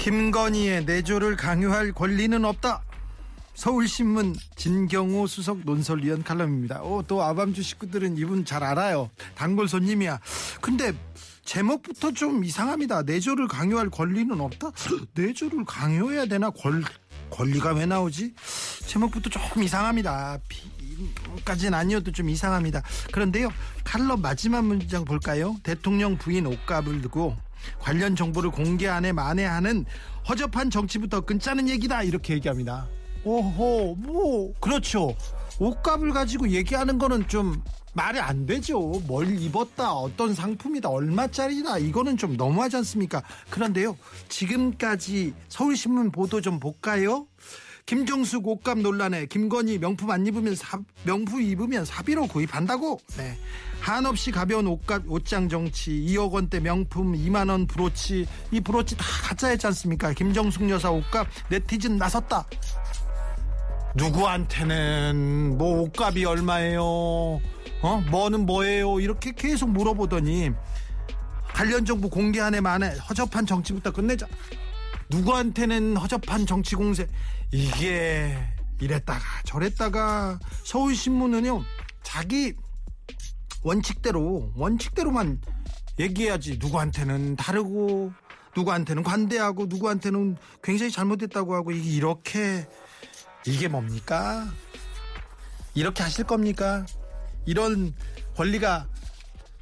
김건희의 내조를 강요할 권리는 없다. 서울신문 진경호 수석 논설위원 칼럼입니다. 오, 또 아밤주 식구들은 이분 잘 알아요. 단골 손님이야. 근데 제목부터 좀 이상합니다. 내조를 강요할 권리는 없다? 내조를 강요해야 되나? 권, 권리가 왜 나오지? 제목부터 좀 이상합니다. 까지는 아니어도 좀 이상합니다. 그런데요, 칼럼 마지막 문장 볼까요? 대통령 부인 옷값을 두고 관련 정보를 공개 안에 만회하는 허접한 정치부터 끊자는 얘기다 이렇게 얘기합니다. 오호 뭐 그렇죠. 옷값을 가지고 얘기하는 거는 좀 말이 안 되죠. 뭘 입었다, 어떤 상품이다, 얼마짜리다, 이거는 좀 너무하지 않습니까? 그런데요, 지금까지 서울신문 보도 좀 볼까요? 김정숙 옷값 논란에 김건희 명품 안 입으면 사, 명품 입으면 사비로 구입한다고. 네. 한없이 가벼운 옷값 옷장 정치 2억 원대 명품 2만 원 브로치 이 브로치 다 가짜였지 않습니까? 김정숙 여사 옷값 네티즌 나섰다. 누구한테는 뭐 옷값이 얼마예요? 어? 뭐는 뭐예요? 이렇게 계속 물어보더니 관련 정보 공개 안에 만에 허접한 정치부터 끝내자. 누구한테는 허접한 정치 공세. 이게 이랬다가 저랬다가 서울신문은요 자기 원칙대로 원칙대로만 얘기해야지 누구한테는 다르고 누구한테는 관대하고 누구한테는 굉장히 잘못했다고 하고 이게 이렇게 이게 뭡니까? 이렇게 하실 겁니까? 이런 권리가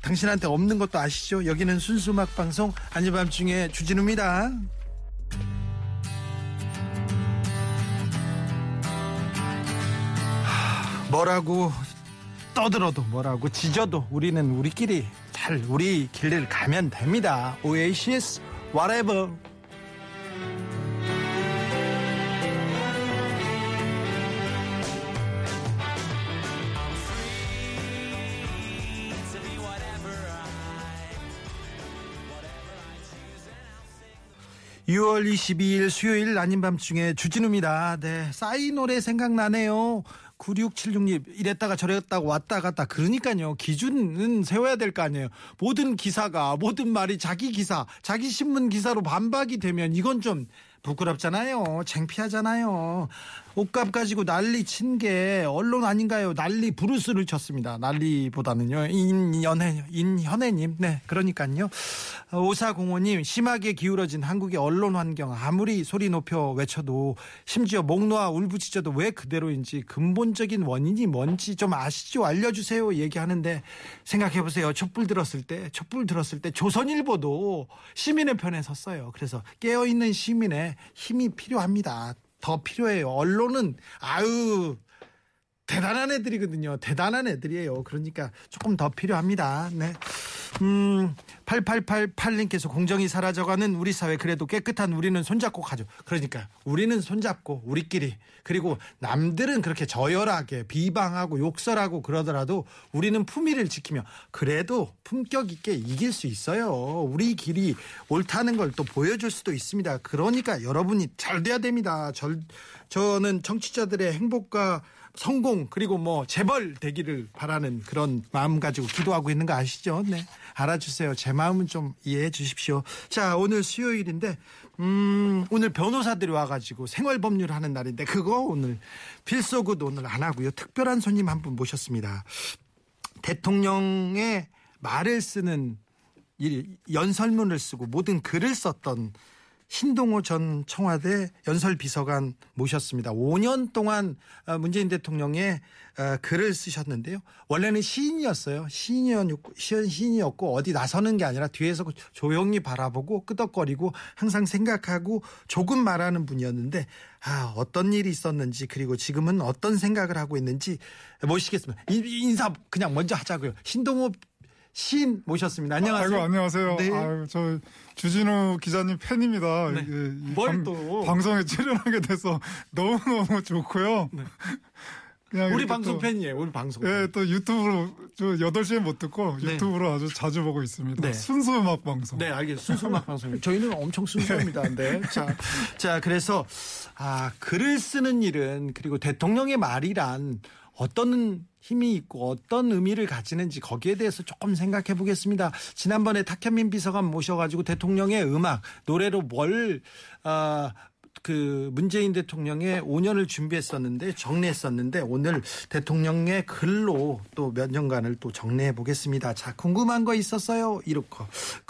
당신한테 없는 것도 아시죠? 여기는 순수 음악 방송 아니 밤중에 주진우입니다 뭐라고 떠들어도 뭐라고 지져도 우리는 우리끼리 잘 우리 길을 가면 됩니다. 오에시스 whatever. (6월 22일) 수요일 아닌 밤중에 주진우입니다 네 싸이 노래 생각나네요 9676님 이랬다가 저랬다가 왔다 갔다. 그러니까요. 기준은 세워야 될 거 아니에요. 모든 기사가 모든 말이 자기 기사 자기 신문 기사로 반박이 되면 이건 좀 부끄럽잖아요. 창피하잖아요. 옷값 가지고 난리 친 게 언론 아닌가요? 난리 부르스를 쳤습니다. 난리보다는요. 인연해 인현애님. 네 그러니까요. 오사공호님 심하게 기울어진 한국의 언론 환경. 아무리 소리 높여 외쳐도 심지어 목 놓아 울부짖어도 왜 그대로인지 근본적인 원인이 뭔지 좀 아시죠? 알려주세요. 얘기하는데 생각해 보세요. 촛불 들었을 때 촛불 들었을 때 조선일보도 시민의 편에 섰어요. 그래서 깨어 있는 시민의 힘이 필요합니다. 더 필요해요. 언론은 아유 대단한 애들이거든요. 대단한 애들이에요. 그러니까 조금 더 필요합니다. 네. 음, 8888님께서 공정이 사라져가는 우리 사회 그래도 깨끗한 우리는 손잡고 가죠. 그러니까 우리는 손잡고 우리끼리 그리고 남들은 그렇게 저열하게 비방하고 욕설하고 그러더라도 우리는 품위를 지키며 그래도 품격 있게 이길 수 있어요. 우리 길이 옳다는 걸 또 보여줄 수도 있습니다. 그러니까 여러분이 잘 돼야 됩니다. 절, 저는 정치자들의 행복과 성공 그리고 뭐 재벌 되기를 바라는 그런 마음 가지고 기도하고 있는 거 아시죠? 네. 알아주세요. 제 마음은 좀 이해해 주십시오. 자, 오늘 수요일인데 음, 오늘 변호사들이 와 가지고 생활 법률 하는 날인데 그거 오늘 필소굿 오늘 안 하고요. 특별한 손님 한 분 모셨습니다. 대통령의 말을 쓰는 연설문을 쓰고 모든 글을 썼던 신동호 전 청와대 연설비서관 모셨습니다. 5년 동안 어, 문재인 대통령의 어, 글을 쓰셨는데요. 원래는 시인이었어요. 시인이었고, 시인이었고 어디 나서는 게 아니라 뒤에서 조용히 바라보고 끄덕거리고 항상 생각하고 조금 말하는 분이었는데 아 어떤 일이 있었는지 그리고 지금은 어떤 생각을 하고 있는지 모시겠습니다. 인사 그냥 먼저 하자고요. 신동호 시인 모셨습니다. 안녕하세요. 아이고, 안녕하세요. 네. 아유, 저 주진우 기자님 팬입니다. 네. 예, 방, 또. 방송에 출연하게 돼서 너무너무 좋고요. 그냥 네. 우리 이렇게 방송 또, 팬이에요. 우리 방송. 팬. 예, 또 유튜브로 저 8시에 못 듣고 네. 유튜브로 아주 자주 보고 있습니다. 네. 순수 음악 방송. 네, 알겠습니다. 순수 음악 방송. 저희는 엄청 순수합니다. 네. 자, 자, 그래서, 아, 글을 쓰는 일은, 그리고 대통령의 말이란 어떤 힘이 있고 어떤 의미를 가지는지 거기에 대해서 조금 생각해 보겠습니다. 지난번에 탁현민 비서관 모셔가지고 대통령의 음악, 노래로 뭘, 아, 그 문재인 대통령의 5년을 준비했었는데 정리했었는데 오늘 대통령의 글로 또 몇 년간을 또 정리해 보겠습니다. 자 궁금한 거 있었어요? 이렇게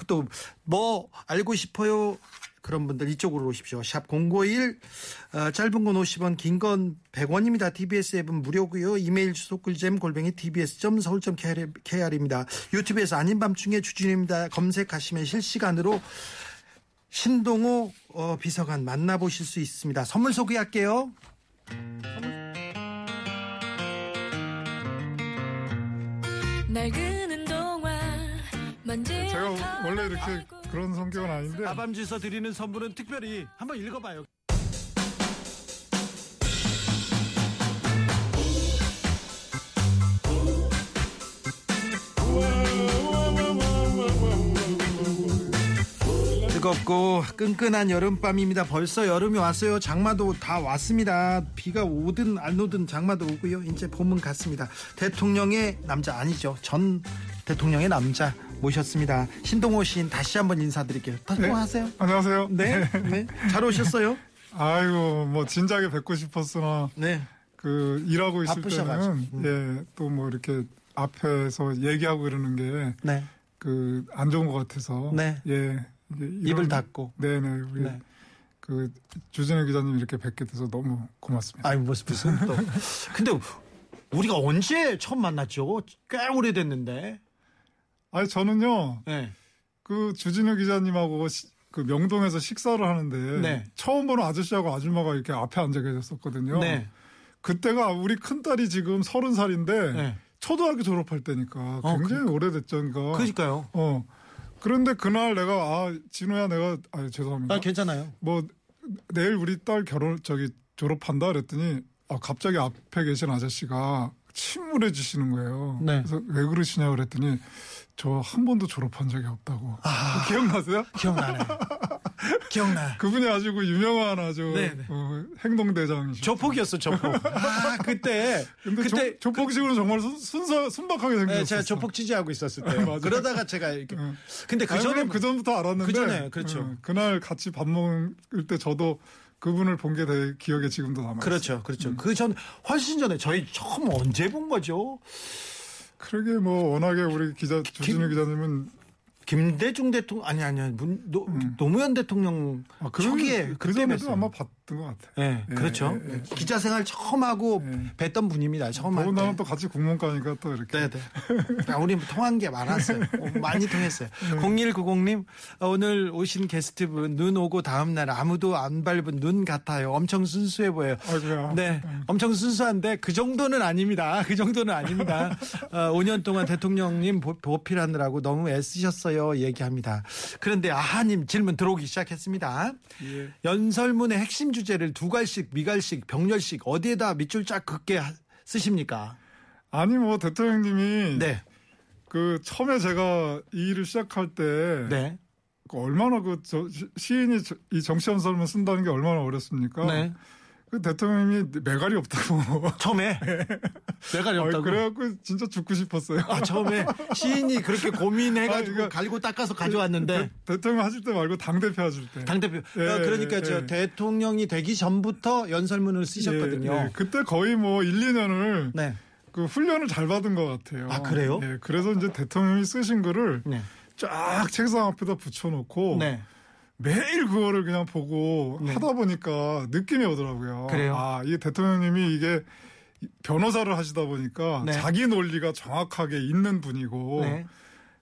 또 뭐 알고 싶어요? 그런 분들 이쪽으로 오십시오. 샵 051, 어, 짧은 건 50원, 긴 건 100원입니다. TBS 앱은 무료고요. 이메일 주소 꿀잼 골뱅이 tbs.서울.kr입니다. 유튜브에서 아닌 밤중에 주진입니다. 검색하시면 실시간으로 신동호 어, 비서관 만나보실 수 있습니다. 선물 소개할게요. 낡은 동화 만지면 제가 원래 이렇게 그런 성격은 아닌데 아밤주에서 드리는 선물은 특별히 한번 읽어봐요. 뜨겁고 끈끈한 여름밤입니다. 벌써 여름이 왔어요. 장마도 다 왔습니다. 비가 오든 안 오든 장마도 오고요. 이제 봄은 갔습니다. 대통령의 남자 아니죠. 전 대통령의 남자 모셨습니다. 신동호 시인 다시 한번 인사드릴게요. 네. 뭐 하세요? 안녕하세요. 네, 네. 잘 오셨어요? 아이고 뭐 진작에 뵙고 싶었으나 네. 그 일하고 있을 바쁘셔가지고. 때는 음. 예, 또 뭐 이렇게 앞에서 얘기하고 그러는 게 네. 그안 좋은 것 같아서 네. 예 입을 이런- 닫고. 네네 우리 네. 그 주진우 기자님 이렇게 뵙게 돼서 너무 고맙습니다. 아니 무슨 무슨 또. 근데 우리가 언제 처음 만났죠? 꽤 오래됐는데. 아니 저는요 네. 그 주진우 기자님하고 시- 그 명동에서 식사를 하는데 네. 처음 보는 아저씨하고 아줌마가 이렇게 앞에 앉아 계셨었거든요. 네. 그때가 우리 큰 딸이 지금 서른 살인데 네. 초등학교 졸업할 때니까 어, 굉장히 오래됐죠, 그러니까. 그러니까요. 어. 그런데 그날 내가 아 진우야 내가 아 죄송합니다. 아 괜찮아요. 뭐 내일 우리 딸 결혼 저기 졸업한다 그랬더니 아 갑자기 앞에 계신 아저씨가 침울해 지시는 거예요. 네. 그래서 왜 그러시냐 그랬더니 저 한 번도 졸업한 적이 없다고. 아. 기억나세요? 기억나네. 기억나. 그분이 아주 그 유명한 아주 네, 네. 어, 행동 대장이시죠. 조폭이었어 조폭. 아 그때 근데 그때 조, 폭식으로 정말 순, 순서 순박하게 생겼어요. 네, 제가 조폭 취재하고 있었을 때요. 맞아요. 그러다가 제가 이렇게. 응. 근데 그 전에 그 전부터 알았는데 그 전에, 그렇죠. 응, 그날 같이 밥 먹을 때 저도 그분을 본 게 기억에 지금도 남아 있어요. 그렇죠, 그렇죠. 그전 훨씬 전에 저희 처음 언제 본 거죠? 그러게 뭐 워낙에 우리 기자 조진우 기자님은 김대중 대통령 아니 아니 문, 노, 노무현 대통령 아, 그 초기에 그 전에도. 아마 봤던 것 같아요. 네, 예, 그렇죠. 예, 예. 기자 생활 처음 하고 예. 뵀던 분입니다. 처음 더군다나 때. 또 같이 국문과니까 또 이렇게 네, 네. 우리 통한 게 많았어요. 어, 많이 통했어요. 0190님, 어, 오늘 오신 게스트분, 눈 오고 다음날 아무도 안 밟은 눈 같아요. 엄청 순수해 보여요. 아이고야. 네, 엄청 순수한데 그 정도는 아닙니다. 그 정도는 아닙니다. 어, 5년 동안 대통령님 보- 보필하느라고 너무 애쓰셨어요. 얘기합니다. 그런데 아하님 질문 들어오기 시작했습니다. 예. 연설문의 핵심 주 제를 두 갈씩, 미갈씩, 병렬씩 어디에다 밑줄 쫙 긋게 하- 쓰십니까? 아니 뭐 대통령님이 네, 그 처음에 제가 이 일을 시작할 때 네, 그 얼마나 그 시- 시인이 저- 이 정치연설문 쓴다는 게 얼마나 어렵습니까? 네. 그 대통령이 매갈이 없다고. 처음에 내가 아, 없다고. 그래갖고 진짜 죽고 싶었어요. 아, 처음에 시인이 그렇게 고민해가지고 아, 이거- 갈고 닦아서 가져왔는데 대, 통령 하실 때 말고 당 대표 하실 때. 당대표 예, 어, 그러니까 예, 저 예. 대통령이 되기 전부터 연설문을 쓰셨거든요. 예, 예. 그때 거의 뭐 1, 2년을 네, 그 훈련을 잘 받은 것 같아요. 아, 그래요? 예, 그래서 이제 대통령이 쓰신 글을 네, 쫙 책상 앞에다 붙여놓고 네. 매일 그거를 그냥 보고 네. 하다 보니까 느낌이 오더라고요. 그래요? 아, 이 대통령님이 이게 변호사를 하시다 보니까 네. 자기 논리가 정확하게 있는 분이고 네.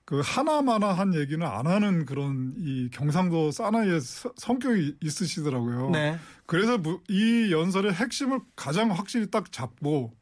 그 하나마나 한 얘기는 안 하는 그런 이 경상도 사나이의 서- 성격이 있으시더라고요. 네. 그래서 무- 이 연설의 핵심을 가장 확실히 딱 잡고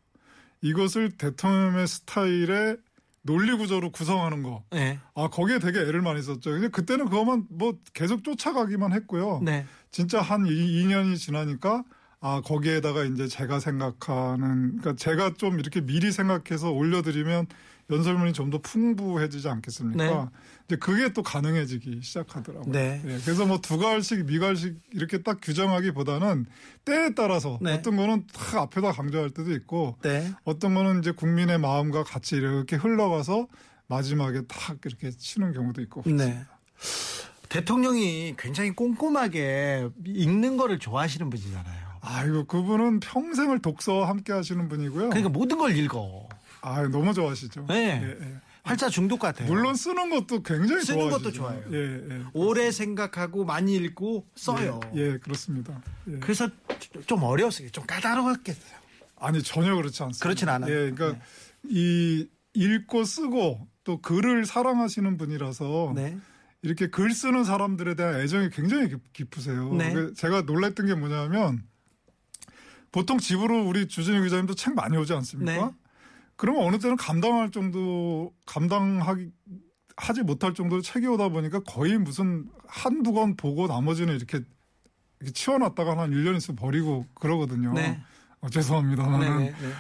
이것을 대통령의 스타일에 논리 구조로 구성하는 거. 네. 아, 거기에 되게 애를 많이 썼죠. 근데 그때는 그것만 뭐 계속 쫓아가기만 했고요. 네. 진짜 한 2, 년이 지나니까 아, 거기에다가 이제 제가 생각하는, 그러니까 제가 좀 이렇게 미리 생각해서 올려드리면 연설문이 좀 더 풍부해지지 않겠습니까? 네. 이제 그게 또 가능해지기 시작하더라고요. 네. 예, 그래서 뭐 두 갈씩, 미갈씩 이렇게 딱 규정하기보다는 때에 따라서 네. 어떤 거는 딱 앞에다 강조할 때도 있고 네. 어떤 거는 이제 국민의 마음과 같이 이렇게 흘러가서 마지막에 딱 이렇게 치는 경우도 있고. 네. 대통령이 굉장히 꼼꼼하게 읽는 거를 좋아하시는 분이잖아요. 아이고, 그분은 평생을 독서와 함께 하시는 분이고요. 그러니까 모든 걸 읽어. 아, 너무 좋아하시죠. 네. 예, 예. 활자 중독 같아요. 물론 쓰는 것도 굉장히 쓰는 좋아하시죠. 것도 좋아요. 예, 예. 오래 생각하고 많이 읽고 써요. 예, 예, 그렇습니다. 예. 그래서 좀 어려웠어요. 좀 까다로웠겠어요. 아니 전혀 그렇지 않습니다. 그렇진 않아요. 네. 예, 그러니까 이 읽고 쓰고 또 글을 사랑하시는 분이라서 네. 이렇게 글 쓰는 사람들에 대한 애정이 굉장히 깊- 깊으세요. 네. 그 제가 놀랬던 게 뭐냐면 보통 집으로 우리 주진우 기자님도 책 많이 오지 않습니까? 네. 그러면 어느 때는 감당할 정도 감당하기 하지 못할 정도로 책이 오다 보니까 거의 무슨 한두 권 보고 나머지는 이렇게, 이렇게 치워놨다가 한 1년 있어 버리고 그러거든요. 네. 어, 죄송합니다만. 네, 네, 네.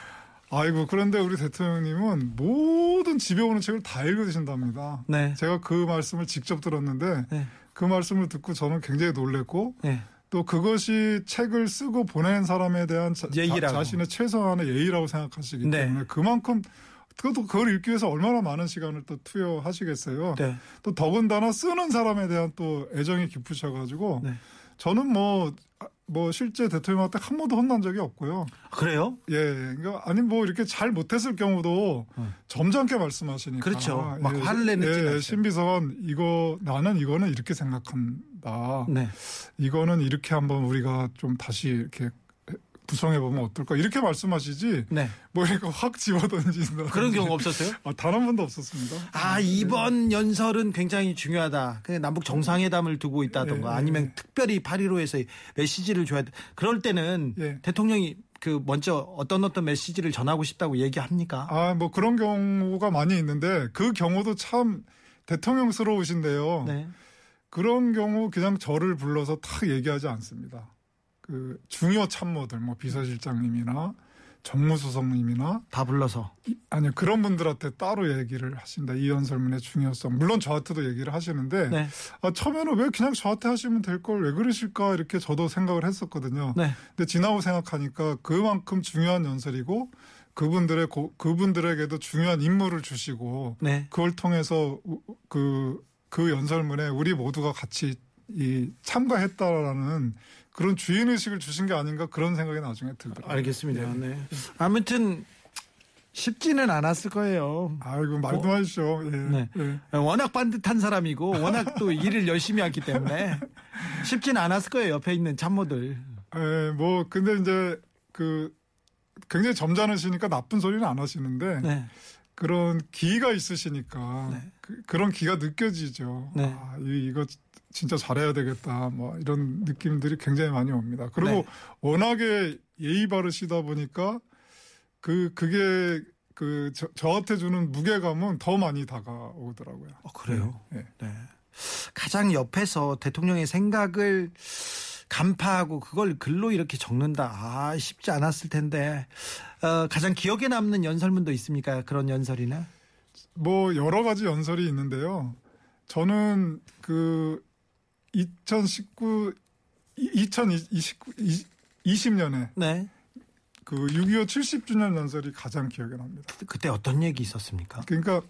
아이고 그런데 우리 대통령님은 모든 집에 오는 책을 다 읽으신답니다. 네. 제가 그 말씀을 직접 들었는데 네. 그 말씀을 듣고 저는 굉장히 놀랬고 네. 또 그것이 책을 쓰고 보낸 사람에 대한 자. 신의 최소한의 예의라고 생각하시기 네. 때문에 그만큼 그것도 그걸 읽기 위해서 얼마나 많은 시간을 또 투여하시겠어요. 네. 또 더군다나 쓰는 사람에 대한 또 애정이 깊으셔가지고 네. 저는 뭐, 뭐 실제 대통령한테 한 번도 혼난 적이 없고요. 그래요? 예, 그러니까 아니 뭐 이렇게 잘 못했을 경우도 점잖게 말씀하시니까. 어. 그렇죠. 막 화를 내는 찌 예. 신비서관 이거 나는 이거는 이렇게 생각한 다. 네. 이거는 이렇게 한번 우리가 좀 다시 이렇게 구성해 보면 어떨까 이렇게 말씀하시지. 네. 뭐 이렇게 확 집어던진다. 그런 경우 없었어요? 아, 단 한 번도 없었습니다. 아, 이번 연설은 굉장히 중요하다. 그냥 남북 정상회담을 두고 있다던가 예, 아니면 예. 특별히 8.15에서 메시지를 줘야 돼. 그럴 때는 예. 대통령이 그 먼저 어떤 어떤 메시지를 전하고 싶다고 얘기합니까? 아, 뭐 그런 경우가 많이 있는데 그 경우도 참 대통령스러우신데요. 네. 그런 경우 그냥 저를 불러서 탁 얘기하지 않습니다. 그 중요 참모들 뭐 비서실장님이나 정무수석님이나 다 불러서. 아니 그런 분들한테 따로 얘기를 하신다. 이 연설문의 중요성. 물론 저한테도 얘기를 하시는데 네. 아, 처음에는 왜 그냥 저한테 하시면 될 걸 왜 그러실까 이렇게 저도 생각을 했었거든요. 네. 근데 지나고 생각하니까 그만큼 중요한 연설이고 그분들의 고- 그분들에게도 중요한 임무를 주시고 네. 그걸 통해서 우- 그, 그 연설문에 우리 모두가 같이 이 참가했다라는 그런 주인 의식을 주신 게 아닌가 그런 생각이 나중에 들더라고요. 알겠습니다. 네. 아무튼 쉽지는 않았을 거예요. 아이고, 말도 마십시오. 예. 네. 예. 워낙 반듯한 사람이고 워낙 또 일을 열심히 했기 때문에 쉽지는 않았을 거예요. 옆에 있는 참모들. 예, 뭐, 근데 이제 그 굉장히 점잖으시니까 나쁜 소리는 안 하시는데 네. 그런 기가 있으시니까 네. 그, 런 기가 느껴지죠. 네. 아, 이, 이거 진짜 잘해야 되겠다. 뭐 이런 느낌들이 굉장히 많이 옵니다. 그리고 네. 워낙에 예의 바르시다 보니까 그 그게 그 저, 저한테 주는 무게감은 더 많이 다가오더라고요. 어, 그래요? 네. 네. 가장 옆에서 대통령의 생각을 간파하고 그걸 글로 이렇게 적는다. 아, 쉽지 않았을 텐데. 어, 가장 기억에 남는 연설문도 있습니까? 그런 연설이나? 뭐 여러 가지 연설이 있는데요. 저는 그 2019 2029 20년에 네. 그6.25 70주년 연설이 가장 기억에 납니다. 그때 어떤 얘기 있었습니까? 그러니까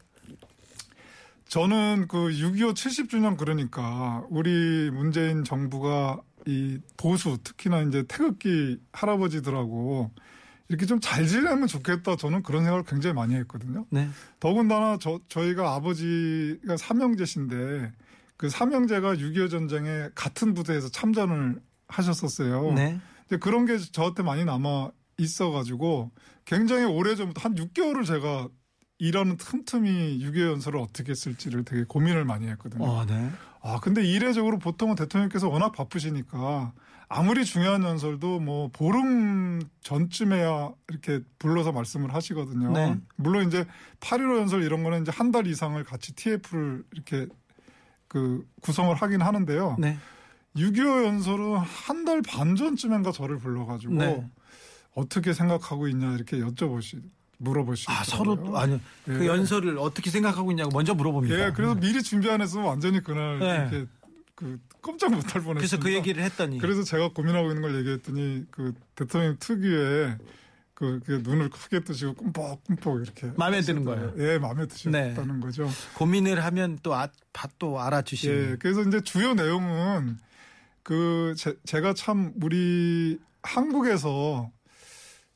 저는 그 6.25 70주년 그러니까 우리 문재인 정부가 이 보수 특히나 이제 태극기 할아버지들하고 이렇게 좀 잘 지내면 좋겠다 저는 그런 생각을 굉장히 많이 했거든요. 네. 더군다나 저, 저희가 아버지가 삼형제신데 그 삼형제가 6.25 전쟁에 같은 부대에서 참전을 하셨었어요. 네. 이제 그런 게 저한테 많이 남아 있어가지고 굉장히 오래 전부터 한 6개월을 제가 일하는 틈틈이 6.25 연설을 어떻게 쓸지를 되게 고민을 많이 했거든요. 어, 네. 아, 근데 이례적으로 보통은 대통령께서 워낙 바쁘시니까 아무리 중요한 연설도 뭐 보름 전쯤에야 이렇게 불러서 말씀을 하시거든요. 네. 물론 이제 8.15 연설 이런 거는 이제 한 달 이상을 같이 TF를 이렇게 그 구성을 하긴 하는데요. 네. 6.25 연설은 한 달 반 전쯤인가 저를 불러가지고 네. 어떻게 생각하고 있냐 이렇게 여쭤보시, 물어보시고. 아, 서로 아니 그 예. 연설을 어떻게 생각하고 있냐고 먼저 물어봅니다. 예, 그래서 미리 준비 안 했으면 완전히 그날 네. 이렇게 그 깜짝 못할 뻔했어요. 그래서 그 얘기를 했더니 그래서 제가 고민하고 있는 걸 얘기했더니 그 대통령 특유의 그, 그 눈을 크게 뜨시고 끔뻑끔뻑 이렇게 마음에 드는 하시더라고요. 거예요. 예, 마음에 드셨다는 거죠. 고민을 하면 또 아, 바- 또 알아주시는. 예, 그래서 이제 주요 내용은 그 제, 제가 참 우리 한국에서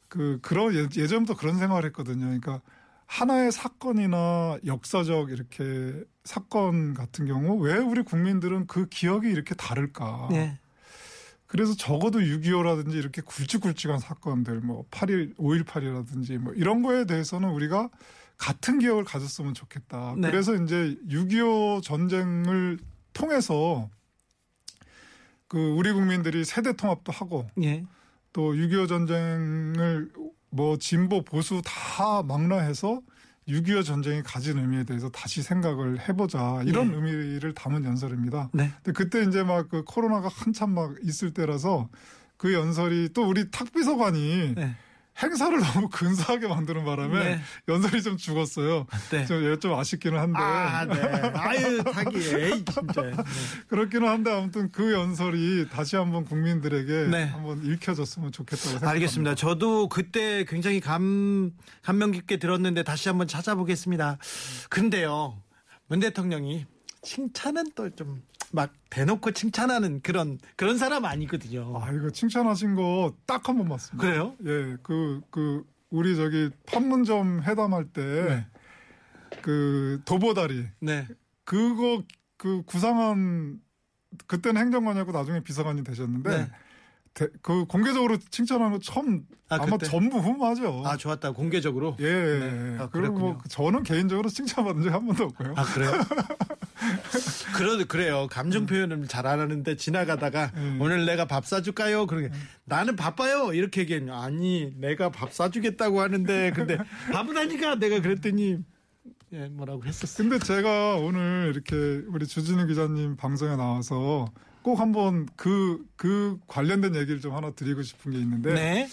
그 그런 예- 예전부터 그런 생각을 했거든요. 그러니까 하나의 사건이나 역사적 이렇게 사건 같은 경우 왜 우리 국민들은 그 기억이 이렇게 다를까? 네. 그래서 적어도 6.25라든지 이렇게 굵직굵직한 사건들, 뭐 8일, 5.18이라든지 뭐 이런 거에 대해서는 우리가 같은 기억을 가졌으면 좋겠다. 네. 그래서 이제 6.25 전쟁을 통해서 그 우리 국민들이 세대 통합도 하고 예. 또 6.25 전쟁을 뭐 진보 보수 다 망라해서 6.25 전쟁이 가진 의미에 대해서 다시 생각을 해보자 이런 네. 의미를 담은 연설입니다. 네. 근데 그때 이제 막 그 코로나가 한참 막 있을 때라서 그 연설이 또 우리 탁 비서관이 네. 행사를 너무 근사하게 만드는 바람에 네. 연설이 좀 죽었어요. 네. 좀, 얘좀 아쉽기는 한데 아, 네. 아유, 타기. 에이, 진짜. 네. 그렇기는 한데 아무튼 그 연설이 다시 한번 국민들에게 네. 한번 읽혀졌으면 좋겠다고 생각합니다. 알겠습니다. 저도 그때 굉장히 감, 감명 깊게 들었는데 다시 한번 찾아보겠습니다. 근데요, 문 대통령이 칭찬은 또 좀 막 대놓고 칭찬하는 그런, 그런 사람 아니거든요. 아 이거 칭찬하신 거 딱 한번 맞습니다. 그래요? 예, 그, 그, 우리 저기 판문점 회담할 때, 그 도보다리, 네. 그거, 그 구상한, 그때는 행정관이었고 나중에 비서관이 되셨는데, 네. 대- 그 공개적으로 칭찬하는 거 처음, 아, 아, 마 그때? 전무후무하죠. 아, 좋았다. 공개적으로. 예, 예. 네. 아, 그리고 뭐. 저는 개인적으로 칭찬받은 적이 한 번도 없고요. 아, 그래요? 그러, 그래요. 감정 표현을 잘 안 하는데 지나가다가 음. 오늘 내가 밥 사줄까요? 그러게 나는 바빠요. 이렇게 얘기했냐. 아니, 내가 밥 사주겠다고 하는데 근데 하니까 내가 그랬더니 예, 뭐라고 했었어요. 근데 제가 오늘 이렇게 우리 주진우 기자님 방송에 나와서 꼭 한번 그, 그 관련된 얘기를 좀 하나 드리고 싶은 게 있는데, 네.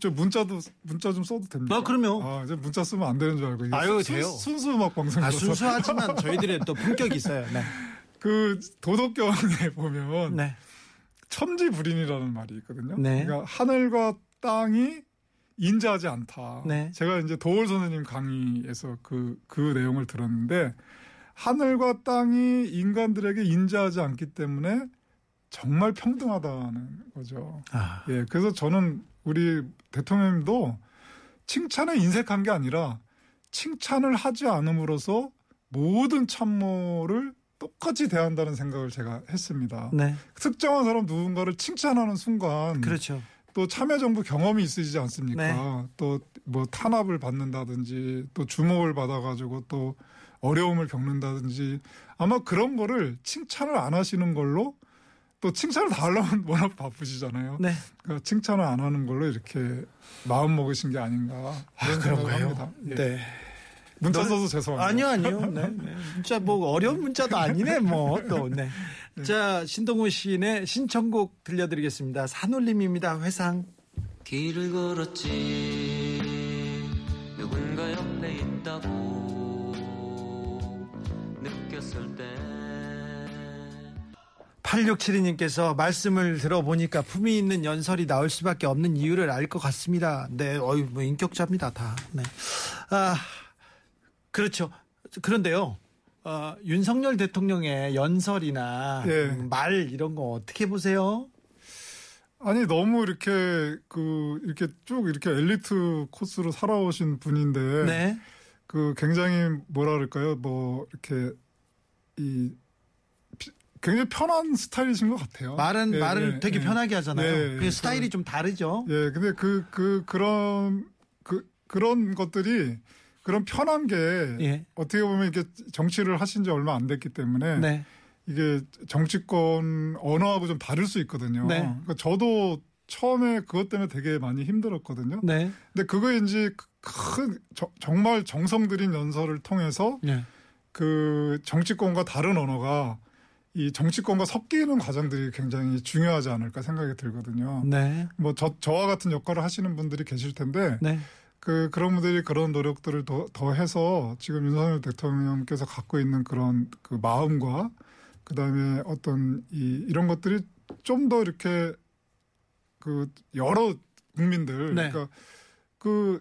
저 문자도 문자 좀 써도 됩니까? 아, 그럼요. 아, 이제 문자 쓰면 안 되는 줄 알고. 아유, 순- 돼요. 순수 음악 방송이라서. 아, 순수하지만 저희들의 또 품격이 있어요. 네. 그 도덕경에 보면 네. 천지불인이라는 말이 있거든요. 네. 그러니까 하늘과 땅이 인자하지 않다. 네. 제가 이제 도월 선생님 강의에서 그, 그 내용을 들었는데 하늘과 땅이 인간들에게 인자하지 않기 때문에 정말 평등하다는 거죠. 아, 예, 그래서 저는 우리 대통령님도 칭찬에 인색한 게 아니라 칭찬을 하지 않음으로써 모든 참모를 똑같이 대한다는 생각을 제가 했습니다. 네. 특정한 사람 누군가를 칭찬하는 순간 그렇죠. 또 참여정부 경험이 있으시지 않습니까? 네. 또뭐 탄압을 받는다든지 또 주목을 받아가지고 또 어려움을 겪는다든지 아마 그런 거를 칭찬을 안 하시는 걸로 또 칭찬을 다 하려면 워낙 바쁘시잖아요. 네. 그러니까 칭찬을 안 하는 걸로 이렇게 마음 먹으신 게 아닌가 아, 그런 그런가요? 합니다. 예. 네. 문자 너는- 써서 죄송합니다. 아니요, 아니요. 네, 네. 진짜 뭐 어려운 문자도 아니네, 뭐 또. 네. 자, 신동훈 시인의 신청곡 들려드리겠습니다. 산울림입니다. 회상. 길을 걸었지 8672님께서 말씀을 들어보니까 품위 있는 연설이 나올 수밖에 없는 이유를 알 것 같습니다. 네, 어유 뭐 인격자입니다, 다. 네. 아, 그렇죠. 그런데요. 어, 윤석열 대통령의 연설이나 예. 음, 말 이런 거 어떻게 보세요? 아니 너무 이렇게 그 이렇게 쭉 이렇게 엘리트 코스로 살아오신 분인데 네. 그 굉장히 뭐라 그럴까요? 뭐 이렇게 이 피- 굉장히 편한 스타일이신 것 같아요. 말은 예, 말을 예, 되게 예. 편하게 하잖아요. 예, 그 예. 스타일이 좀 다르죠. 예, 근데 그그 그런 그 그런 것들이 그런 편한 게 예. 어떻게 보면 이게 정치를 하신 지 얼마 안 됐기 때문에 네. 이게 정치권 언어하고 좀 다를 수 있거든요. 네. 그러니까 저도 처음에 그것 때문에 되게 많이 힘들었거든요. 네. 근데 그거인지 큰 저- 정말 정성 들인 연설을 통해서 네. 그 정치권과 다른 언어가 이 정치권과 섞이는 과정들이 굉장히 중요하지 않을까 생각이 들거든요. 네. 뭐 저, 저와 같은 역할을 하시는 분들이 계실 텐데 네. 그 그런 분들이 그런 노력들을 더, 더 해서 지금 윤석열 대통령께서 갖고 있는 그런 그 마음과 그 다음에 어떤 이 이런 것들이 좀 더 이렇게 그 여러 국민들 네. 그러니까 그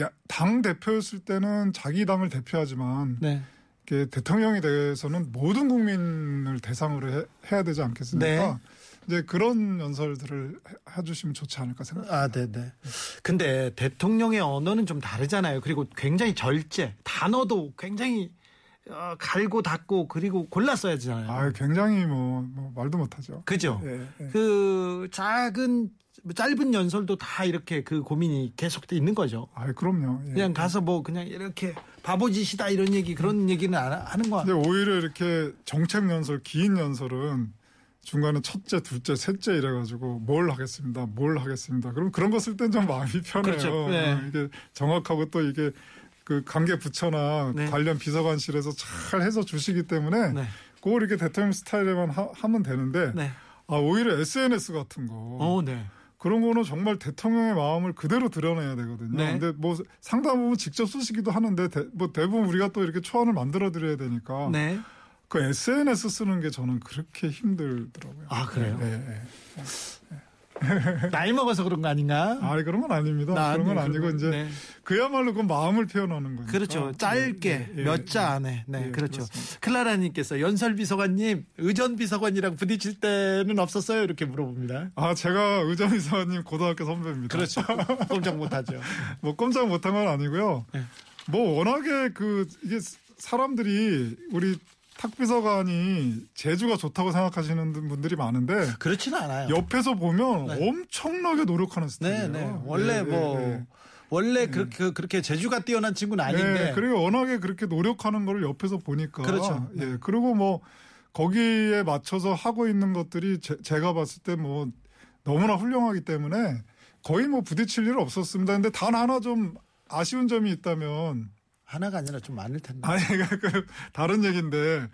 야, 당 대표였을 때는 자기 당을 대표하지만 네. 대통령이 돼서는 모든 국민을 대상으로 해, 해야 되지 않겠습니까? 네. 이제 그런 연설들을 해- 해주시면 좋지 않을까 생각합니다. 아, 네, 네. 근데 대통령의 언어는 좀 다르잖아요. 그리고 굉장히 절제, 단어도 굉장히 어, 갈고 닦고 그리고 골라 써야 되잖아요. 아, 굉장히 뭐, 뭐 말도 못하죠. 그죠? 예, 예. 그 작은 짧은 연설도 다 이렇게 그 고민이 계속돼 있는 거죠. 아, 그럼요. 예. 그냥 가서 뭐 그냥 이렇게 바보짓이다 이런 얘기 그런 얘기는 안 하는 거. 근데 오히려 이렇게 정책 연설, 긴 연설은 중간에 첫째, 둘째, 셋째 이래가지고 뭘 하겠습니다, 뭘 하겠습니다. 그럼 그런 거 쓸 땐 좀 마음이 편해요. 그렇죠. 네. 어, 이게 정확하고 또 이게 그 관계 부처나 네. 관련 비서관실에서 잘 해서 주시기 때문에 네. 그걸 이렇게 대통령 스타일에만 하, 면 되는데 네. 아, 오히려 SNS 같은 거 어, 네. 그런 거는 정말 대통령의 마음을 그대로 드러내야 되거든요. 네. 근데 뭐 상당 부분 직접 쓰시기도 하는데 대, 뭐 대부분 우리가 또 이렇게 초안을 만들어 드려야 되니까 네. 그 SNS 쓰는 게 저는 그렇게 힘들더라고요. 아, 그래요? 예, 예. 나이 먹어서 그런 거 아닌가? 아, 그런 건 아닙니다. 나 그런 건 아니, 아니고 그런- 이제 네. 그야말로 그 마음을 표현하는 거니까. 그렇죠. 짧게 예, 예, 몇자 예. 안에. 네, 예, 그렇죠. 그렇습니다. 클라라님께서 연설 비서관님, 의전 비서관이랑 부딪힐 때는 없었어요? 이렇게 물어봅니다. 아, 제가 의전 이사님 고등학교 선배입니다. 그렇죠. 꼼짝 못하죠. 뭐 꼼짝 못한 건 아니고요. 네. 뭐 워낙에 그 이게 사람들이 우리 탁비서관이 제주가 좋다고 생각하시는 분들이 많은데 그렇지는 않아요. 옆에서 보면 네. 엄청나게 노력하는 네, 스타일이에요. 네. 원래 예, 뭐 예, 예. 원래 그렇게 그렇게 재주가 뛰어난 친구는 아닌데. 네, 그리고 워낙에 그렇게 노력하는 거를 옆에서 보니까. 그렇죠. 예. 그리고 뭐 거기에 맞춰서 하고 있는 것들이 제, 가 봤을 때 뭐 너무나 훌륭하기 때문에 거의 뭐 부딪힐 일 없었습니다. 근데 단 하나 좀 아쉬운 점이 있다면 하나가 아니라 좀 많을 텐데. 아니 그 다른 얘기인데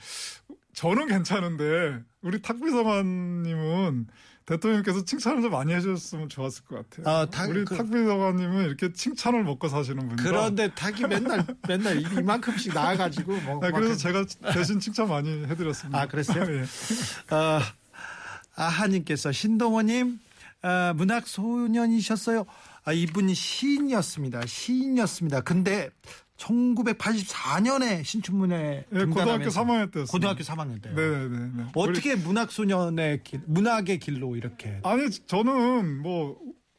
저는 괜찮은데 우리 탁비서관님은 대통령께서 칭찬을 좀 많이 해주셨으면 좋았을 것 같아요. 아, 탁- 우리 그- 탁비서관님은 이렇게 칭찬을 먹고 사시는 분이라. 그런데 탁이 맨날 맨날 이- 이만큼씩 나와가지고 뭐. 아, 막 그래서 제가 대신 칭찬 많이 해드렸습니다. 아, 그랬어요? 예. 어, 아하님께서 신동호님 아, 문학 소년이셨어요. 아, 이분이 시인이었습니다. 시인이었습니다. 근데 1984년에 신춘문예 예, 고등학교 3학년 때였어요. 고등학교 3학년 때. 네 네 네. 어떻게 문학 소년의 길, 문학의 길로 이렇게 아니 저는 뭐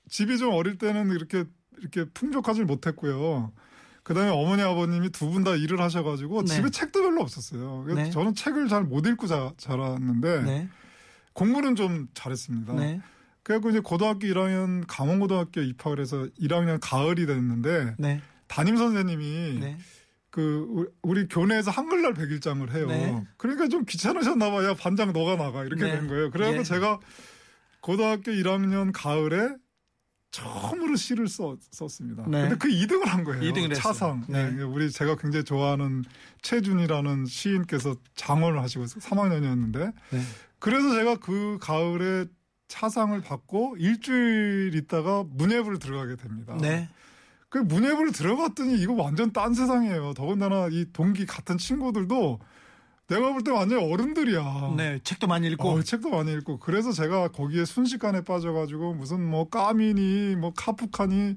집이 좀 어릴 때는 이렇게 이렇게 풍족하지 못했고요. 그다음에 어머니 아버님이 두 분 다 일을 하셔가지고 네. 집에 책도 별로 없었어요. 그래서 네. 저는 책을 잘 못 읽고 자, 자랐는데 네. 공부는 좀 잘했습니다. 네. 그래갖고 이제 고등학교 1학년 강원고등학교 입학을 해서 1학년 가을이 됐는데 네. 담임 선생님이 네. 그 우리- 교내에서 한글날 백일장을 해요. 네. 그러니까 좀 귀찮으셨나 봐요. 반장 너가 나가 이렇게 네. 된 거예요. 그래갖고 예. 제가 고등학교 1학년 가을에 처음으로 시를 써, 썼습니다. 네. 근데 그 2등을 한 거예요. 이등을 했어요. 차상. 네. 네. 우리 제가 굉장히 좋아하는 최준이라는 시인께서 장원을 하시고 3학년이었는데 네. 그래서 제가 그 가을에 차상을 받고 일주일 있다가 문예부를 들어가게 됩니다. 네. 그 문예부를 들어갔더니 이거 완전 딴 세상이에요. 더군다나 이 동기 같은 친구들도 내가 볼 때 완전 어른들이야. 네. 책도 많이 읽고 어, 책도 많이 읽고 그래서 제가 거기에 순식간에 빠져가지고 무슨 뭐 까미니 뭐 카프카니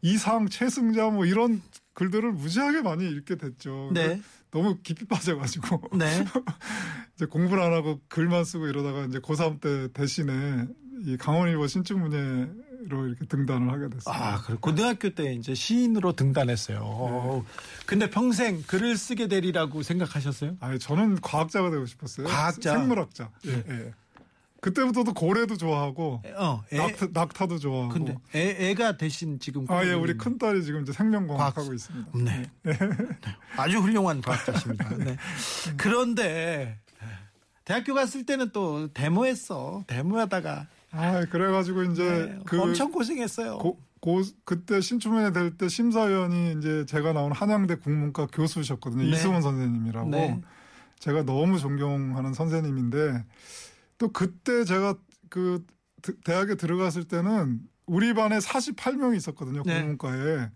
이상 최승자 뭐 이런 글들을 무지하게 많이 읽게 됐죠. 네. 너무 깊이 빠져가지고 네. 이제 공부를 안 하고 글만 쓰고 이러다가 이제 고3 때 대신에 이 강원일보 신춘문예 로 이렇게 등단을 하게 됐어요. 아, 그래. 고등학교 때 이제 시인으로 등단했어요. 어, 근데 평생 글을 쓰게 되리라고 생각하셨어요? 아니 저는 과학자가 되고 싶었어요. 과학자? 생물학자. 예, 예. 그때부터도 고래도 좋아하고 어, 애, 낙타, 낙타도 좋아하고. 근데 애, 애가 대신 지금 아, 예, 꾸미는- 우리 큰 딸이 지금 이제 생명공학 과학- 하고 있습니다. 네. 네. 아주 훌륭한 과학자십니다. 네. 그런데 대학교 갔을 때는 또 데모했어. 데모하다가 아, 그래가지고 이제 네, 그 엄청 고생했어요. 고, 고, 그때 신춘문예 될 때 심사위원이 이제 제가 나온 한양대 국문과 교수셨거든요. 네. 이승훈 선생님이라고. 네. 제가 너무 존경하는 선생님인데 또 그때 제가 그 드- 대학에 들어갔을 때는 우리 반에 48명이 있었거든요. 네. 국문과에.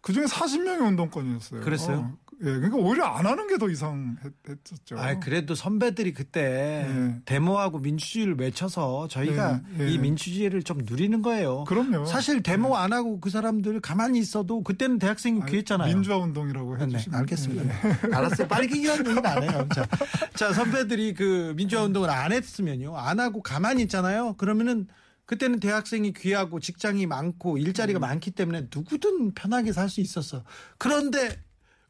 그 중에 40명이 운동권이었어요. 그랬어요? 예, 그러니까 오히려 안 하는 게 더 이상했었죠. 아, 그래도 선배들이 그때 네. 데모하고 민주주의를 외쳐서 저희가 네, 네. 이 민주주의를 좀 누리는 거예요. 그럼요. 사실 데모 안 하고 그 사람들 가만히 있어도 그때는 대학생이 아니, 귀했잖아요. 민주화 운동이라고 네, 해주시면 알겠습니다. 네. 알았어요. 빨리 기기한 얘기는 안 해요. 자, 자, 선배들이 그 민주화 운동을 안 했으면요. 안 하고 가만히 있잖아요. 그러면은 그때는 대학생이 귀하고 직장이 많고 음. 일자리가 많기 때문에 누구든 편하게 살 수 있었어. 그런데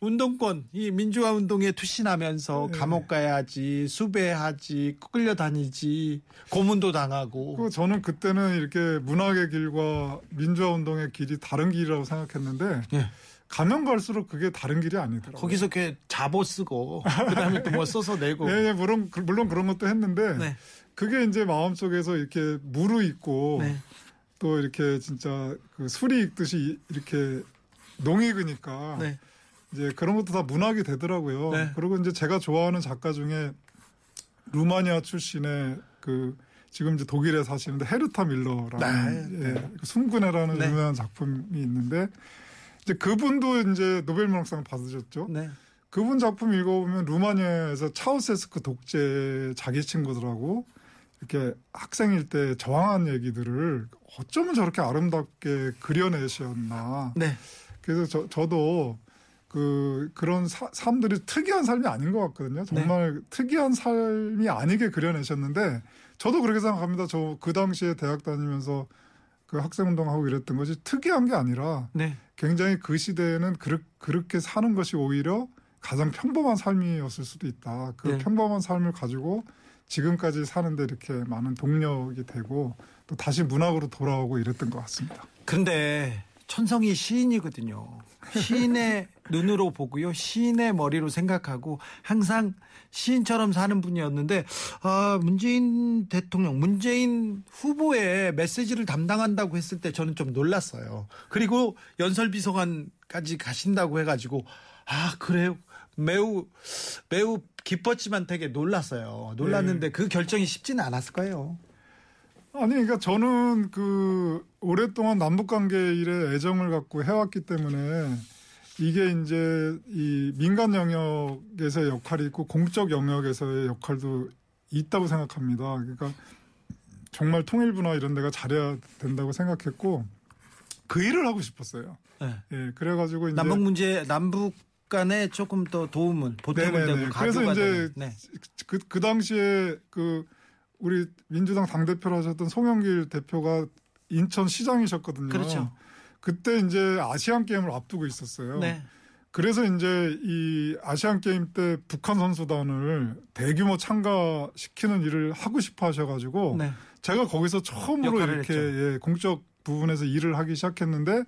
운동권, 이 민주화 운동에 투신하면서 네. 감옥 가야지, 수배하지, 끌려다니지, 고문도 당하고. 그 저는 그때는 이렇게 문학의 길과 민주화 운동의 길이 다른 길이라고 생각했는데 예. 가면 갈수록 그게 다른 길이 아니더라고요. 거기서 이렇게 쓰고, 그 다음에 또 뭐 써서 내고. 예, 예, 물론 그- 물론 그런 것도 했는데 네. 그게 이제 마음 속에서 이렇게 무르익고 네. 또 이렇게 진짜 그 술이 익듯이 이렇게 농익으니까 네. 이제 그런 것도 다 문학이 되더라고요. 네. 그리고 이제 제가 좋아하는 작가 중에 루마니아 출신의 그 지금 이제 독일에 사시는데 헤르타 밀러라는 네. 예, 그 순군해라는 네. 유명한 작품이 있는데 이제 그분도 이제 노벨 문학상 받으셨죠. 네. 그분 작품 읽어보면 루마니아에서 차우세스크 독재 자기 친구들하고 이렇게 학생일 때 저항한 얘기들을 어쩌면 저렇게 아름답게 그려내셨나. 네. 그래서 저, 저도 그 그런 사, 삶들이 특이한 삶이 아닌 것 같거든요. 정말 특이한 삶이 아니게 그려내셨는데 저도 그렇게 생각합니다. 저 그 당시에 대학 다니면서 그 학생 운동하고 이랬던 것이 특이한 게 아니라 네. 굉장히 그 시대에는 그르, 그렇게 사는 것이 오히려 가장 평범한 삶이었을 수도 있다. 그 네. 평범한 삶을 가지고 지금까지 사는데 이렇게 많은 동력이 되고 또 다시 문학으로 돌아오고 이랬던 것 같습니다. 근데 천성이 시인이거든요. 시인의 눈으로 보고요. 시인의 머리로 생각하고 항상 시인처럼 사는 분이었는데 아, 문재인 대통령, 문재인 후보의 메시지를 담당한다고 했을 때 저는 좀 놀랐어요. 그리고 연설비서관까지 가신다고 해가지고 아 그래요. 매우 매우 기뻤지만 되게 놀랐어요. 놀랐는데 그 결정이 쉽지는 않았을 거예요. 아니, 그러니까 저는 그 오랫동안 남북 관계 일에 애정을 갖고 해왔기 때문에 이게 이제 이 민간 영역에서의 역할이 있고 공적 영역에서의 역할도 있다고 생각합니다. 그러니까 정말 통일부나 이런 데가 잘해야 된다고 생각했고 그 일을 하고 싶었어요. 네. 예, 그래가지고 이제 남북 문제 남북 간에 조금 더 도움은 보탬을. 되고 그래서 이제. 네. 그, 그 당시에 그 우리 민주당 당 대표를 하셨던 송영길 대표가 인천 시장이셨거든요. 그렇죠. 그때 이제 아시안 게임을 앞두고 있었어요. 네. 그래서 이제 이 아시안 게임 때 북한 선수단을 대규모 참가시키는 일을 하고 싶어 하셔가지고 네. 제가 거기서 처음으로 이렇게 했죠. 예, 공적 부분에서 일을 하기 시작했는데